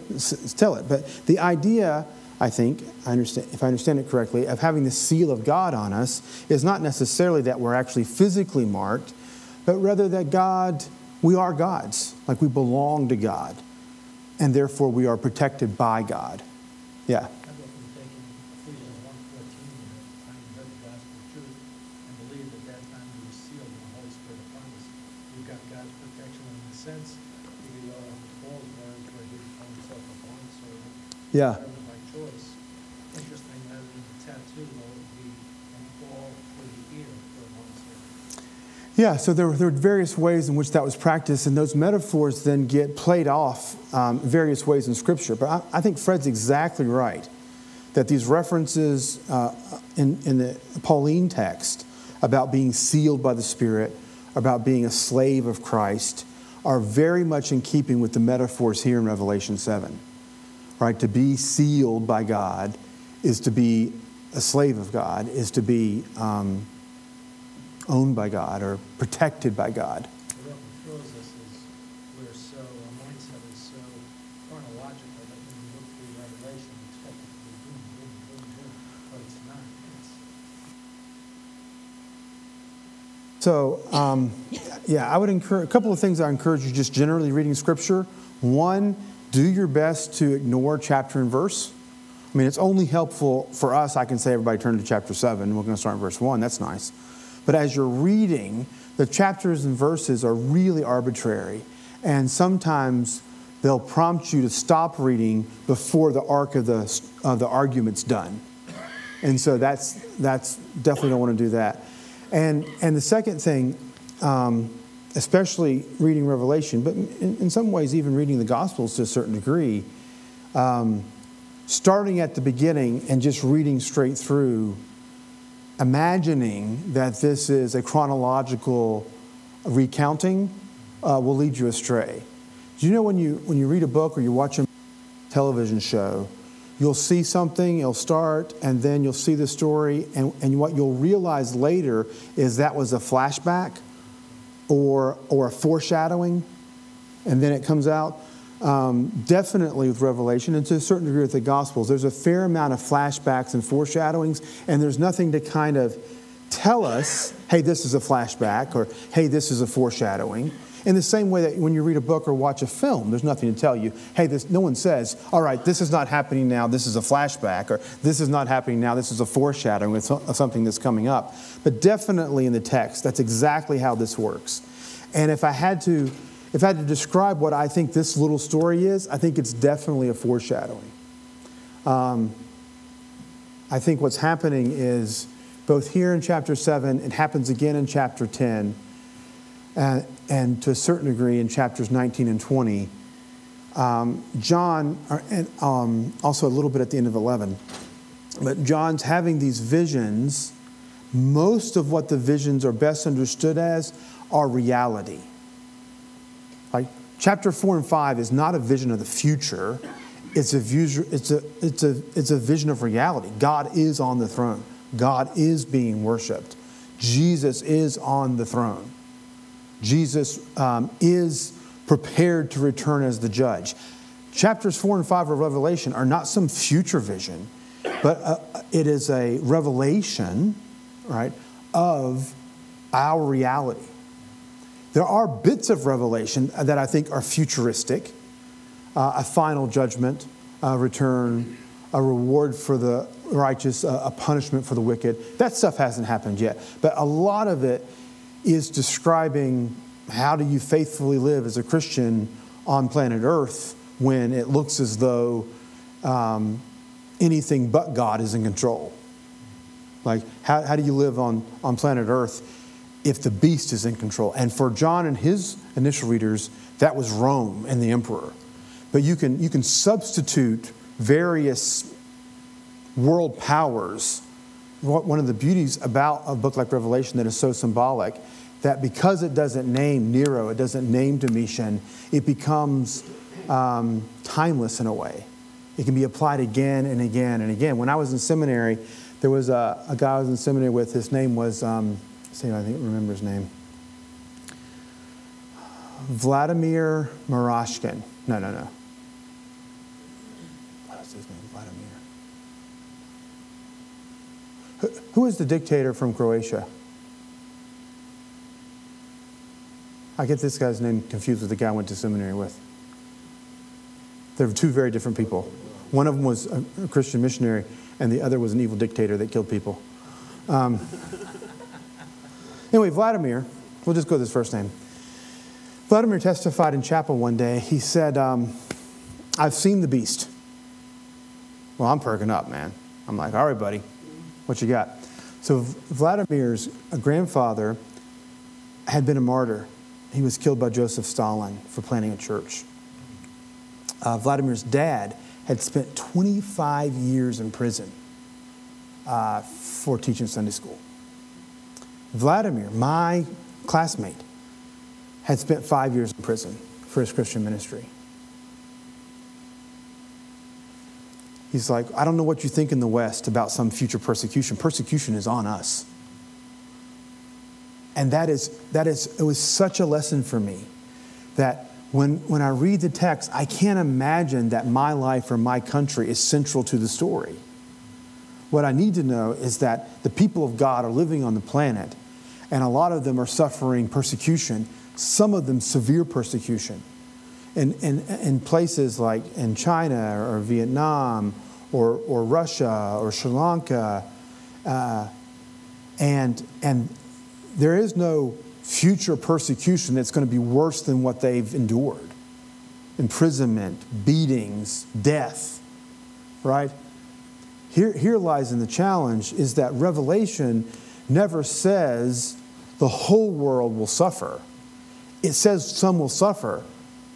tell it. But the idea I think, I understand, if I understand it correctly, of having the seal of God on us is not necessarily that we're actually physically marked, but rather that God, we are God's, like we belong to God, and therefore we are protected by God. Yeah. How about from taking Ephesians one fourteen, at the time you heard the gospel of truth, and believed at that time you were sealed with the Holy Spirit of promise. You've got God's protection in the sense, you could go on Paul's words where he called himself a bond servant. Yeah. By choice. Interesting, rather the tattoo, would be an awl for the ear for a bond. Yeah, so there, were, there were various ways in which that was practiced, and those metaphors then get played off um, various ways in Scripture. But I, I think Fred's exactly right that these references uh, in, in the Pauline text about being sealed by the Spirit, about being a slave of Christ, are very much in keeping with the metaphors here in Revelation 7. Right? To be sealed by God is to be a slave of God, is to be. Um, owned by God or protected by God. What throws us is we're so, our mindset is so chronological that when you look through Revelation, you expect it to be boom, boom, boom, boom, but it's not. It's, So, um, yeah, I would encourage a couple of things I encourage you just generally reading Scripture. One, do your best to ignore chapter and verse. I mean, it's only helpful for us. I can say, everybody turn to chapter 7. We're going to start in verse 1. That's nice. But as you're reading, the chapters and verses are really arbitrary. And sometimes they'll prompt you to stop reading before the arc of the, of the argument's done. And so that's, that's definitely don't want to do that. And, and the second thing, um, especially reading Revelation, but in, in, some ways even reading the Gospels to a certain degree, um, starting at the beginning and just reading straight through, imagining that this is a chronological recounting uh, will lead you astray. Do you know when you, when you read a book or you watch a television show, you'll see something, it'll start, and then you'll see the story, and, and what you'll realize later is that was a flashback or, or a foreshadowing, and then it comes out. Um, definitely with Revelation, and to a certain degree with the Gospels, there's a fair amount of flashbacks and foreshadowings, and there's nothing to kind of tell us, hey, this is a flashback, or hey, this is a foreshadowing. In the same way that when you read a book or watch a film, there's nothing to tell you, hey, this, no one says, all right, this is not happening now, this is a flashback, or this is not happening now, this is a foreshadowing of something that's coming up. But definitely in the text, that's exactly how this works. And if I had to, if I had to describe what I think this little story is, I think it's definitely a foreshadowing. Um, I think what's happening is both here in chapter 7, it happens again in chapter 10 and, and to a certain degree in chapters 19 and 20. Um, John, and um, also a little bit at the end of 11, but John's having these visions. Most of what the visions are best understood as are reality. Like chapter 4 and 5 is not a vision of the future, it's a, it's a, it's a, it's a vision of reality. God is on the throne, God is being worshiped, Jesus is on the throne. Jesus um, is prepared to return as the judge. Chapters 4 and 5 of Revelation are not some future vision, but uh, it is a revelation, right, of our reality. There are bits of revelation that I think are futuristic uh, a final judgment, a return, a reward for the righteous, a punishment for the wicked. That stuff hasn't happened yet. But a lot of it is describing how do you faithfully live as a Christian on planet Earth when it looks as though um, anything but God is in control. Like, how, how do you live on, on planet Earth if the beast is in control? And for John and his initial readers, that was Rome and the emperor. But you can, you can substitute various world powers. One of the beauties about a book like Revelation that is so symbolic that because it doesn't name Nero, it doesn't name Domitian, it becomes um, timeless in a way. It can be applied again and again and again. When I was in seminary, there was a, a guy I was in seminary with. His name was, um, see, I think remember his name. Vladimir Marashkin. No, no, no. What is his name? Vladimir. Who- is the dictator from Croatia? I get this guy's name confused with the guy I went to seminary with. They're two very different people. One of them was a a Christian missionary, and the other was an evil dictator that killed people. Um, anyway, Vladimir, we'll just go with his first name. Vladimir testified in chapel one day. He said, um, I've seen the beast. Well, I'm perking up, man. I'm like, all right, buddy, what you got? So, Vladimir's grandfather had been a martyr. He was killed by Joseph Stalin for planting a church. Uh, Vladimir's dad had spent 25 years in prison uh, for teaching Sunday school. Vladimir, my classmate, had spent five years in prison for his Christian ministry. He's like, I don't know what you think in the West about some future persecution. Persecution is on us. And that is, that is, it was such a lesson for me that when, when I read the text, I can't imagine that my life or my country is central to the story. What I need to know is that the people of God are living on the planet, and a lot of them are suffering persecution, some of them severe persecution. In, in, in places like in China or Vietnam or, or Russia or Sri Lanka, uh, and, and there is no future persecution that's going to be worse than what they've endured imprisonment, beatings, death, right? Here, here lies in the challenge is that Revelation never says the whole world will suffer. It says some will suffer,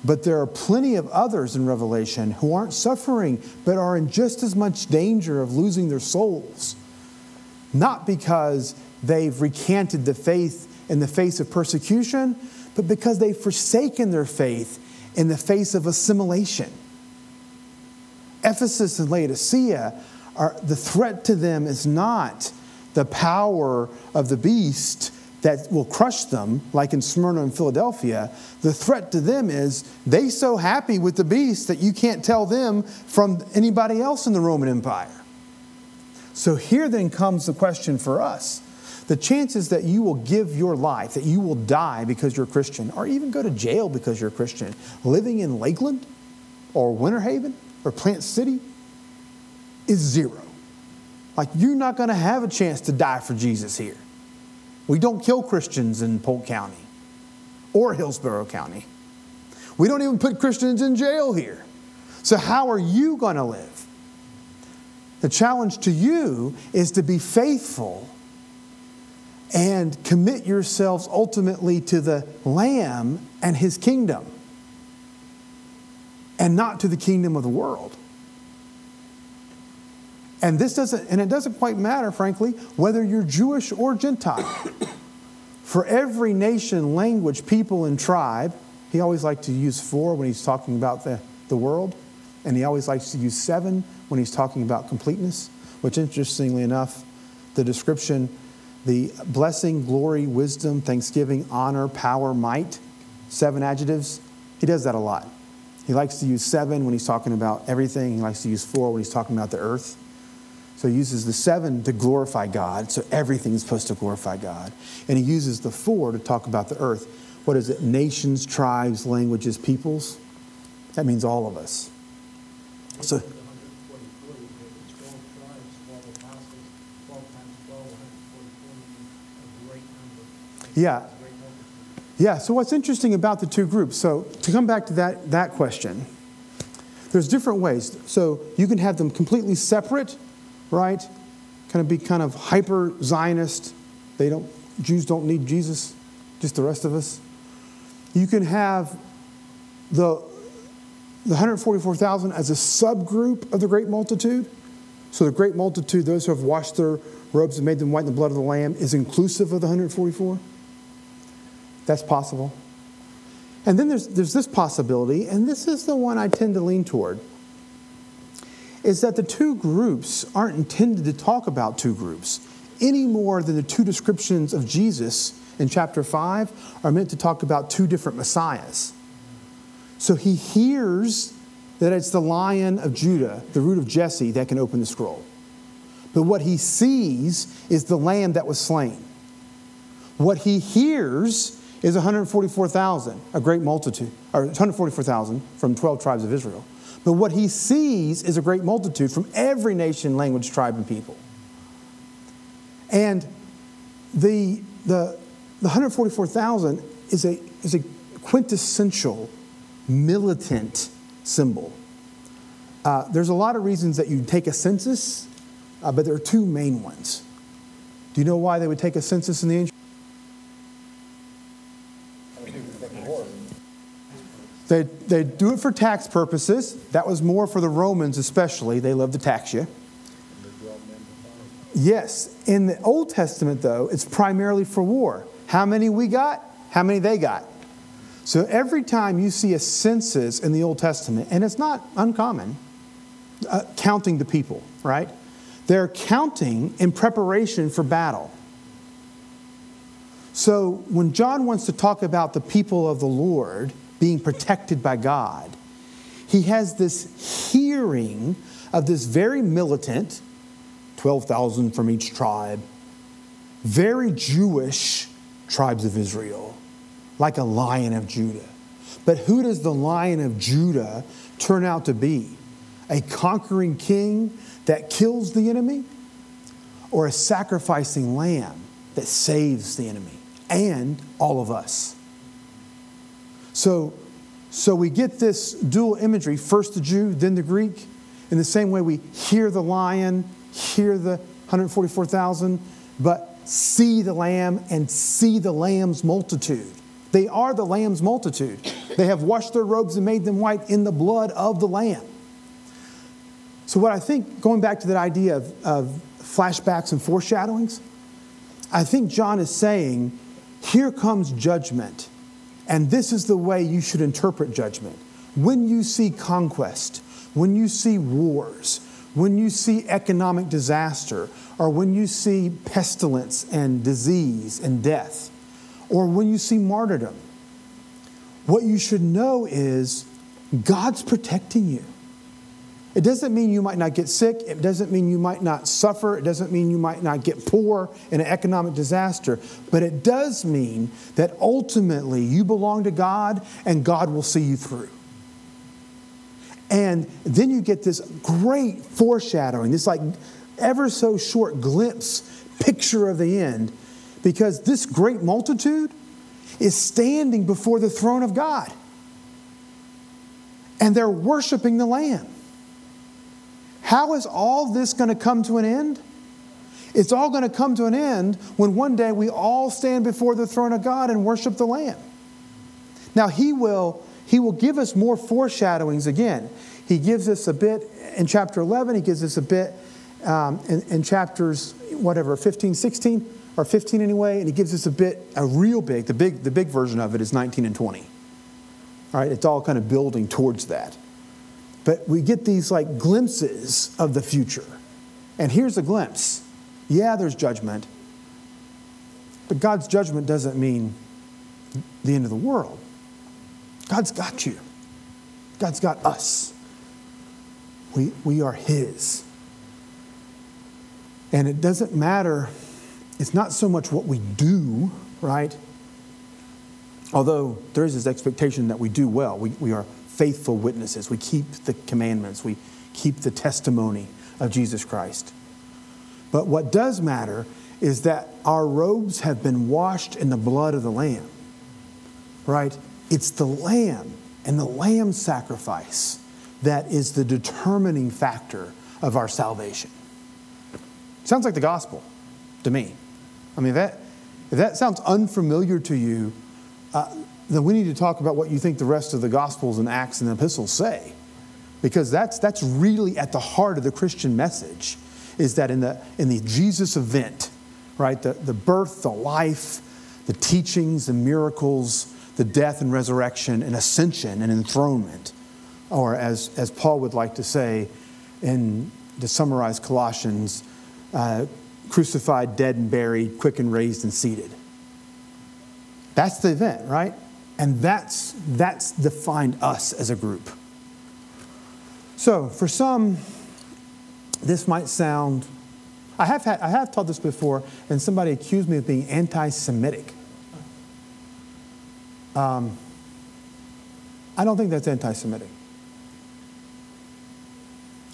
but there are plenty of others in Revelation who aren't suffering, but are in just as much danger of losing their souls. Not because they've recanted the faith in the face of persecution, but because they've forsaken their faith in the face of assimilation. Ephesus and Laodicea are the threat to them is not the power of the beast that will crush them, like in Smyrna and Philadelphia. The threat to them is they so happy with the beast that you can't tell them from anybody else in the Roman Empire. So here then comes the question for us. The chances that you will give your life, that you will die because you're a Christian, or even go to jail because you're a Christian, living in Lakeland or Winter Haven or Plant City, is zero. Like, you're not going to have a chance to die for Jesus here. We don't kill Christians in Polk County or Hillsborough County. We don't even put Christians in jail here. So, how are you going to live? The challenge to you is to be faithful and commit yourselves ultimately to the Lamb and his kingdom and not to the kingdom of the world. And this doesn't, and it doesn't quite matter, frankly, whether you're Jewish or Gentile. For every nation, language, people, and tribe, he always liked to use four when he's talking about the, the world, and he always likes to use seven when he's talking about completeness, which, interestingly enough, the description, the blessing, glory, wisdom, thanksgiving, honor, power, might, seven adjectives, he does that a lot. He likes to use seven when he's talking about everything, he likes to use four when he's talking about the earth. So he uses the seven to glorify God, so everything is supposed to glorify God. And he uses the four to talk about the earth. What is it? Nations, tribes, languages, peoples. That means all of us. So, The 144, you get 12 tribes, 12 apostles, 12 times 12, 144 means a great number. yeah. Yeah, so what's interesting about the two groups? So, to come back to that, that question, there's different ways. So, you can have them completely separate, right? Kind of be kind of hyper Zionist. They don't, Jews don't need Jesus, just the rest of us. You can have the, the 144,000 as a subgroup of the great multitude. So, the great multitude, those who have washed their robes and made them white in the blood of the Lamb, is inclusive of the 144. That's possible. And then there's, there's this possibility, and this is the one I tend to lean toward, is that the two groups aren't intended to talk about two groups any more than the two descriptions of Jesus in chapter 5 are meant to talk about two different messiahs. So he hears that it's the lion of Judah, the root of Jesse, that can open the scroll. But what he sees is the lamb that was slain. What he hears is 144,000, a great multitude, or 144,000 from 12 tribes of Israel. But what he sees is a great multitude from every nation, language, tribe, and people. And the, the, the 144,000 is a, is a quintessential militant symbol. Uh, there's a lot of reasons that you take a census, uh, but there are two main ones. Do you know why they would take a census in the ancient? They, they do it for tax purposes. That was more for the Romans, especially. They love to tax you. Yes. In the Old Testament, though, it's primarily for war. How many we got? How many they got? So every time you see a census in the Old Testament, and it's not uncommon, uh, counting the people, right? They're counting in preparation for battle. So when John wants to talk about the people of the Lord being protected by God, he has this hearing of this very militant, 12,000 from each tribe, very Jewish tribes of Israel, like a lion of Judah. But who does the lion of Judah turn out to be? A conquering king that kills the enemy? Or a sacrificing lamb that saves the enemy and all of us? So, so we get this dual imagery first the Jew, then the Greek. In the same way, we hear the lion, hear the 144,000, but see the lamb and see the lamb's multitude. They are the lamb's multitude. They have washed their robes and made them white in the blood of the lamb. So, what I think, going back to that idea of, of flashbacks and foreshadowings, I think John is saying, here comes judgment. And this is the way you should interpret judgment. When you see conquest, when you see wars, when you see economic disaster, or when you see pestilence and disease and death, or when you see martyrdom, what you should know is God's protecting you. It doesn't mean you might not get sick. It doesn't mean you might not suffer. It doesn't mean you might not get poor in an economic disaster. But it does mean that ultimately you belong to God and God will see you through. And then you get this great foreshadowing, this like ever so short glimpse, picture of the end, because this great multitude is standing before the throne of God. And they're worshiping the Lamb. How is all this going to come to an end? It's all going to come to an end when one day we all stand before the throne of God and worship the Lamb. Now, He will, he will give us more foreshadowings again. He gives us a bit in chapter 11, He gives us a bit um, in, in chapters, whatever, 15, 16, or 15 anyway, and He gives us a bit, a real big, the big, the big version of it is 19 and 20. All right, it's all kind of building towards that. But we get these like glimpses of the future. And here's a glimpse. Yeah, there's judgment. But God's judgment doesn't mean the end of the world. God's got you. God's got us. We, we are His. And it doesn't matter, it's not so much what we do, right? Although there is this expectation that we do well. We, we are faithful witnesses. We keep the commandments. We keep the testimony of Jesus Christ. But what does matter is that our robes have been washed in the blood of the Lamb, right? It's the Lamb and the Lamb sacrifice that is the determining factor of our salvation. Sounds like the gospel to me. I mean, that, if that sounds unfamiliar to you, uh, then we need to talk about what you think the rest of the Gospels and Acts and Epistles say. Because that's, that's really at the heart of the Christian message, is that in the, in the Jesus event, right, the, the birth, the life, the teachings, the miracles, the death and resurrection and ascension and enthronement, or as, as Paul would like to say in to summarize Colossians, uh, crucified, dead and buried, quick and raised and seated. That's the event, right? And that's, that's defined us as a group. So, for some, this might sound I have, had, I have taught this before, and somebody accused me of being anti Semitic. Um, I don't think that's anti Semitic.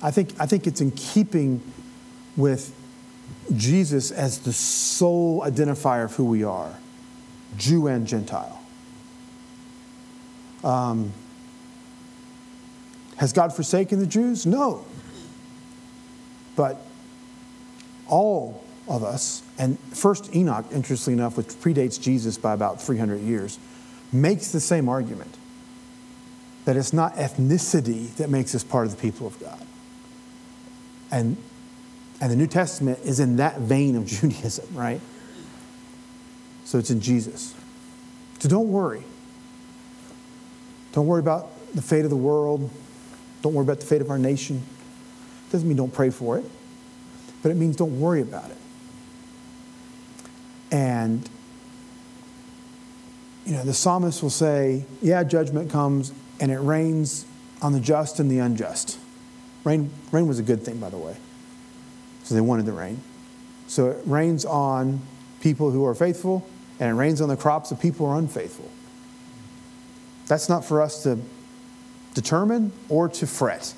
I think, I think it's in keeping with Jesus as the sole identifier of who we are Jew and Gentile. Um, has God forsaken the Jews? No. But all of us, and first Enoch, interestingly enough, which predates Jesus by about 300 years, makes the same argument that it's not ethnicity that makes us part of the people of God. And, and the New Testament is in that vein of Judaism, right? So it's in Jesus. So don't worry. Don't worry about the fate of the world. Don't worry about the fate of our nation. Doesn't mean don't pray for it, but it means don't worry about it. And, you know, the psalmist will say, yeah, judgment comes and it rains on the just and the unjust. Rain, rain was a good thing, by the way. So they wanted the rain. So it rains on people who are faithful and it rains on the crops of people who are unfaithful. That's not for us to determine or to fret.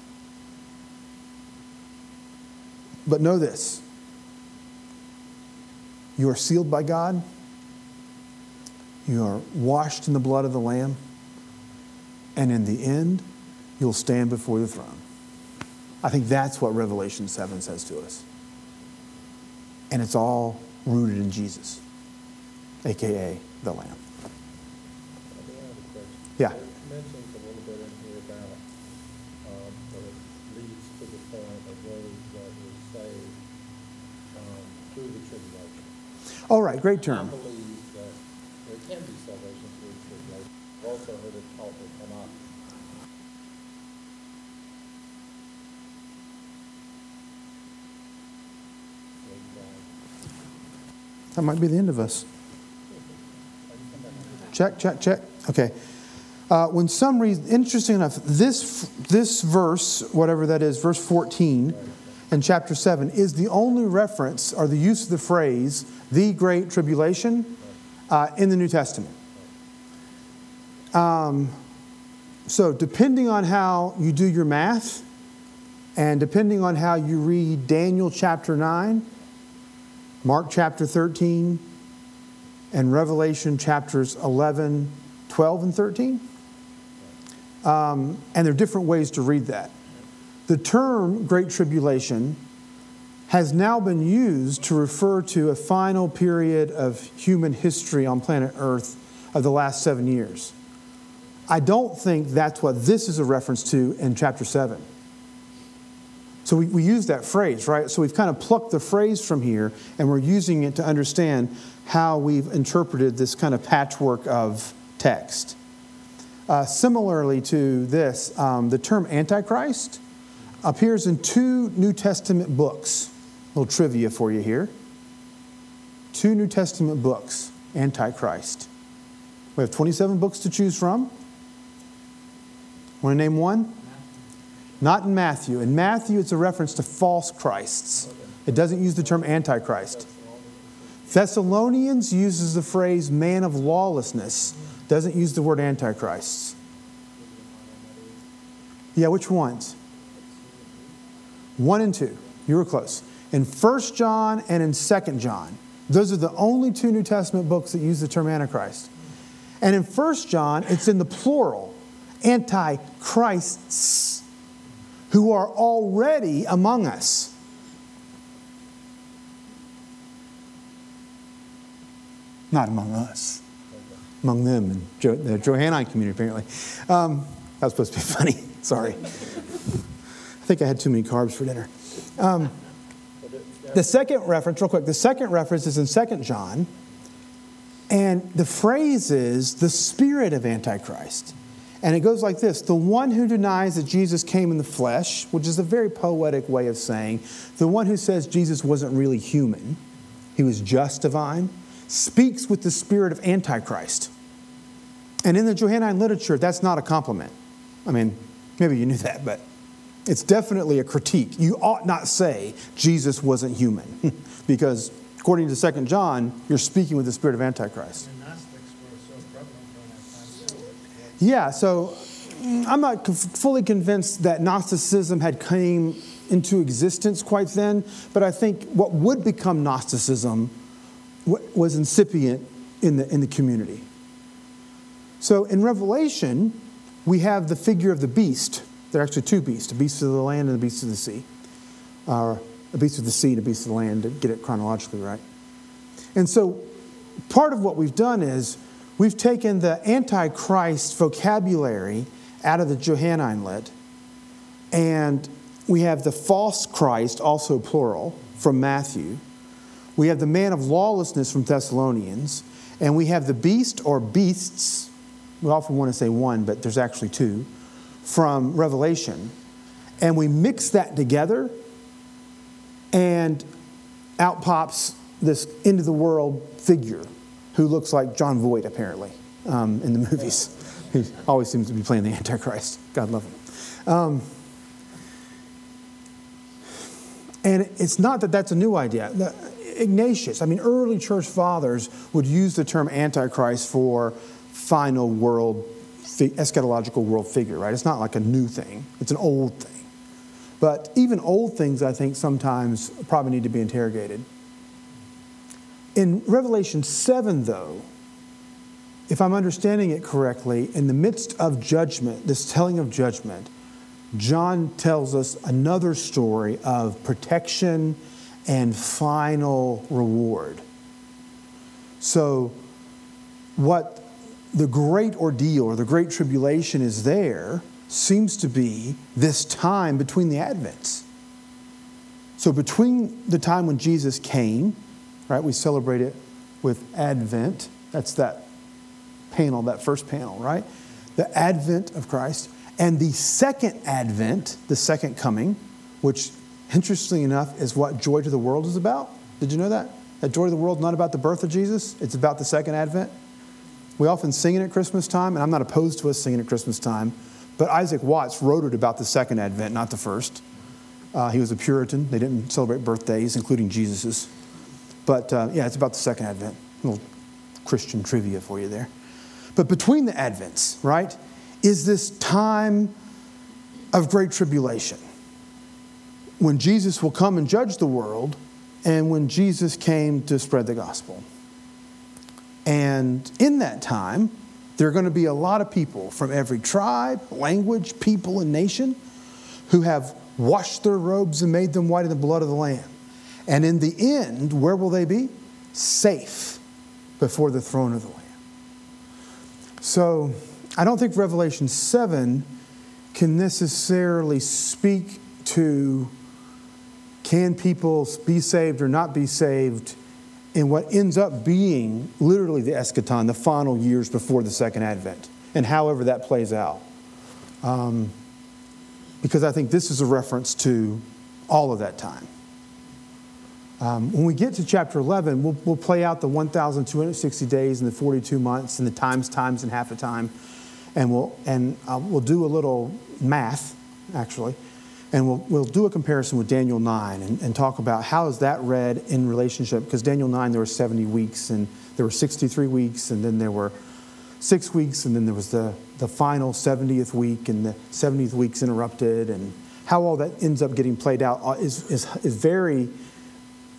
But know this you are sealed by God, you are washed in the blood of the Lamb, and in the end, you'll stand before the throne. I think that's what Revelation 7 says to us. And it's all rooted in Jesus, aka the Lamb. I do have a question. Yeah. It mentions a little bit in here about, um, that it leads to the point of those that were saved, um, through the tribulation. All right, great I term. believe that there can be salvation through tribulation. I've also heard it taught there cannot. That might be the end of us. Check, check, check. Okay. Uh, when some reason, interesting enough, this, this verse, whatever that is, verse 14 in chapter 7, is the only reference or the use of the phrase, the great tribulation, uh, in the New Testament. Um, so, depending on how you do your math, and depending on how you read Daniel chapter 9, Mark chapter 13, and Revelation chapters 11, 12, and 13. Um, and there are different ways to read that. The term Great Tribulation has now been used to refer to a final period of human history on planet Earth of the last seven years. I don't think that's what this is a reference to in chapter 7. So we, we use that phrase, right? So we've kind of plucked the phrase from here and we're using it to understand how we've interpreted this kind of patchwork of text. Uh, similarly to this, um, the term Antichrist appears in two New Testament books. Little trivia for you here. Two New Testament books, Antichrist. We have 27 books to choose from. Want to name one? Not in Matthew. In Matthew, it's a reference to false Christs. It doesn't use the term Antichrist. Thessalonians uses the phrase man of lawlessness, doesn't use the word Antichrist. Yeah, which ones? One and two. You were close. In 1 John and in 2 John, those are the only two New Testament books that use the term Antichrist. And in 1 John, it's in the plural, Antichrists, who are already among us. Not among us, among them and jo- the Johannine community, apparently. Um, that was supposed to be funny. Sorry. I think I had too many carbs for dinner. Um, the second reference, real quick, the second reference is in 2 John. And the phrase is the spirit of Antichrist. And it goes like this The one who denies that Jesus came in the flesh, which is a very poetic way of saying, the one who says Jesus wasn't really human, he was just divine, speaks with the spirit of Antichrist. And in the Johannine literature, that's not a compliment. I mean, maybe you knew that, but it's definitely a critique. You ought not say Jesus wasn't human, because according to 2 John, you're speaking with the spirit of Antichrist. Yeah, so mm, I'm not fully convinced that Gnosticism had came into existence quite then, but I think what would become Gnosticism wa- was incipient in the, in the community. So in Revelation, we have the figure of the beast. There are actually two beasts, a beast of the land and a beast of the sea. Or a beast of the sea and a beast of the land, to get it chronologically right. And so part of what we've done is we've taken the Antichrist vocabulary out of the Johannine lit, and we have the false Christ, also plural, from Matthew. We have the man of lawlessness from Thessalonians, and we have the beast or beasts. We often want to say one, but there's actually two from Revelation. And we mix that together, and out pops this end of the world figure who looks like Jon Voight, apparently, um, in the movies. He always seems to be playing the Antichrist. God love him. Um, and it's not that that's a new idea. The, Ignatius, I mean, early church fathers would use the term Antichrist for final world, eschatological world figure, right? It's not like a new thing, it's an old thing. But even old things, I think, sometimes probably need to be interrogated. In Revelation 7, though, if I'm understanding it correctly, in the midst of judgment, this telling of judgment, John tells us another story of protection and final reward. So, what the great ordeal or the great tribulation is there seems to be this time between the advents. So, between the time when Jesus came, right, we celebrate it with Advent. That's that panel, that first panel, right? The advent of Christ. And the second advent, the second coming, which interestingly enough is what Joy to the World is about. Did you know that? That Joy to the World is not about the birth of Jesus, it's about the second advent. We often sing it at Christmas time, and I'm not opposed to us singing at Christmas time, but Isaac Watts wrote it about the second advent, not the first. Uh, he was a Puritan. They didn't celebrate birthdays, including Jesus's. But uh, yeah, it's about the second advent. A little Christian trivia for you there. But between the advents, right, is this time of great tribulation when Jesus will come and judge the world and when Jesus came to spread the gospel. And in that time, there are going to be a lot of people from every tribe, language, people, and nation who have washed their robes and made them white in the blood of the Lamb. And in the end, where will they be? Safe before the throne of the Lamb. So I don't think Revelation 7 can necessarily speak to can people be saved or not be saved in what ends up being literally the eschaton, the final years before the second advent, and however that plays out. Um, because I think this is a reference to all of that time. Um, when we get to chapter 11, we'll, we'll play out the 1,260 days and the 42 months and the times, times, and half a time. And we'll, and uh, we'll do a little math, actually, and we'll, we'll do a comparison with Daniel 9 and, and talk about how is that read in relationship, because Daniel 9, there were 70 weeks, and there were 63 weeks, and then there were six weeks, and then there was the, the final 70th week, and the 70th week's interrupted, and how all that ends up getting played out uh, is, is, is very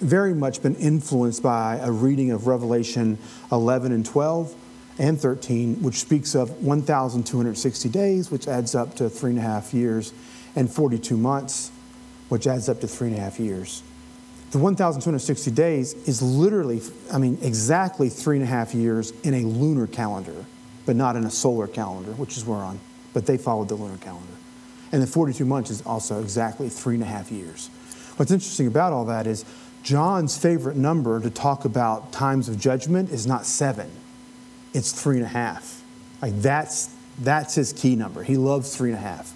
very much been influenced by a reading of Revelation 11 and 12 and 13, which speaks of 1,260 days, which adds up to three and a half years, and 42 months, which adds up to three and a half years. The 1,260 days is literally, I mean, exactly three and a half years in a lunar calendar, but not in a solar calendar, which is where we're on. But they followed the lunar calendar. And the 42 months is also exactly three and a half years. What's interesting about all that is John's favorite number to talk about times of judgment is not seven, it's three and a half. Like that's that's his key number. He loves three and a half.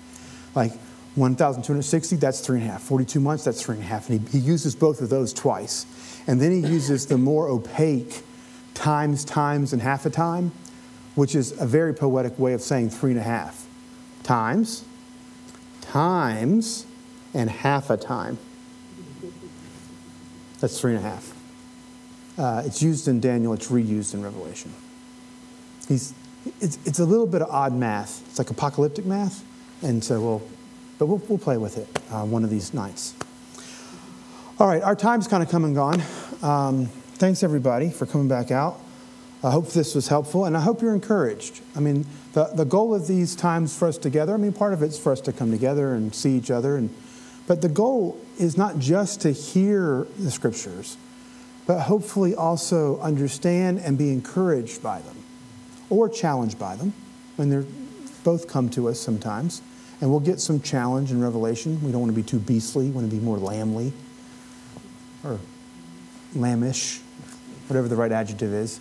Like 1,260, that's three and a half. 42 months, that's three and a half. And he, he uses both of those twice. And then he uses the more opaque times, times, and half a time, which is a very poetic way of saying three and a half. Times, times and half a time. That's three and a half. Uh, it's used in Daniel, it's reused in Revelation. He's, it's, it's a little bit of odd math. It's like apocalyptic math. And so we'll, but we'll, we'll play with it uh, one of these nights. All right, our time's kind of come and gone. Um, thanks, everybody, for coming back out. I hope this was helpful, and I hope you're encouraged. I mean, the, the goal of these times for us together, I mean, part of it's for us to come together and see each other, and, but the goal is not just to hear the scriptures, but hopefully also understand and be encouraged by them or challenged by them and they're both come to us sometimes. And we'll get some challenge and revelation. We don't want to be too beastly, we want to be more lambly or lambish, whatever the right adjective is.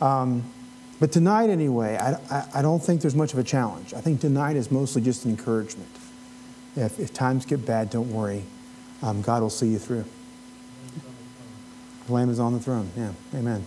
Um, but tonight, anyway, I, I, I, don't think there's much of a challenge. I think tonight is mostly just an encouragement. If, if times get bad, don't worry. Um, God will see you through. The Lamb is on the throne. Yeah, amen.